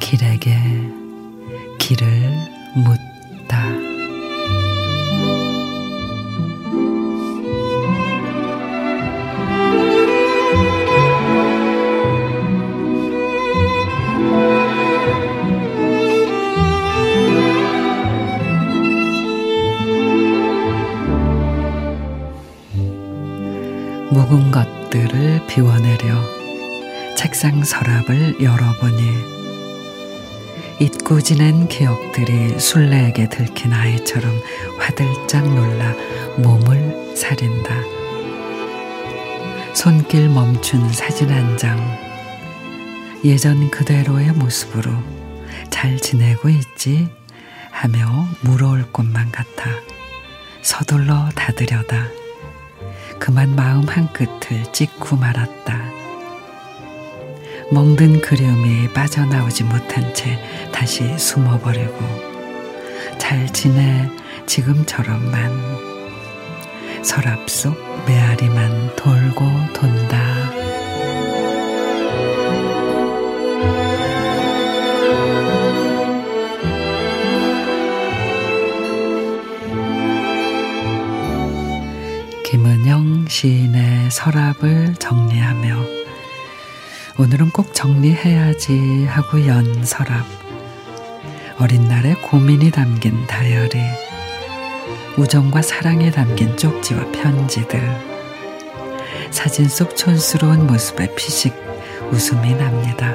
길에게 길을 묻다. 묵은 것들을 비워내려 책상 서랍을 열어보니 잊고 지낸 기억들이 술래에게 들킨 아이처럼 화들짝 놀라 몸을 사린다. 손길 멈춘 사진 한 장. 예전 그대로의 모습으로 잘 지내고 있지 하며 물어올 것만 같아 서둘러 닫으려다 그만 마음 한 끝을 찍고 말았다. 멍든 그리움이 빠져나오지 못한 채 다시 숨어버리고 잘 지내 지금처럼만 서랍 속 메아리만 돌고 돈다. 김은영 시인의 서랍을 정리하며 오늘은 꼭 정리해야지 하고 연 서랍. 어린 날의 고민이 담긴 다이어리. 우정과 사랑이 담긴 쪽지와 편지들. 사진 속 촌스러운 모습에 피식 웃음이 납니다.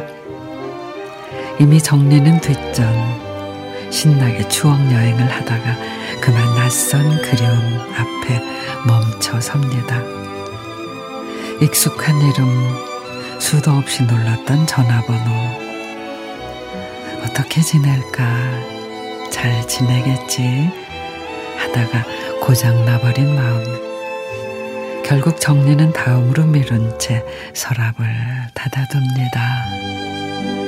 이미 정리는 뒷전. 신나게 추억 여행을 하다가 그만 낯선 그리움 앞에 멈춰 섭니다. 익숙한 이름, 수도 없이 눌렀던 전화번호. 어떻게 지낼까? 잘 지내겠지? 하다가 고장 나버린 마음. 결국 정리는 다음으로 미룬 채 서랍을 닫아둡니다.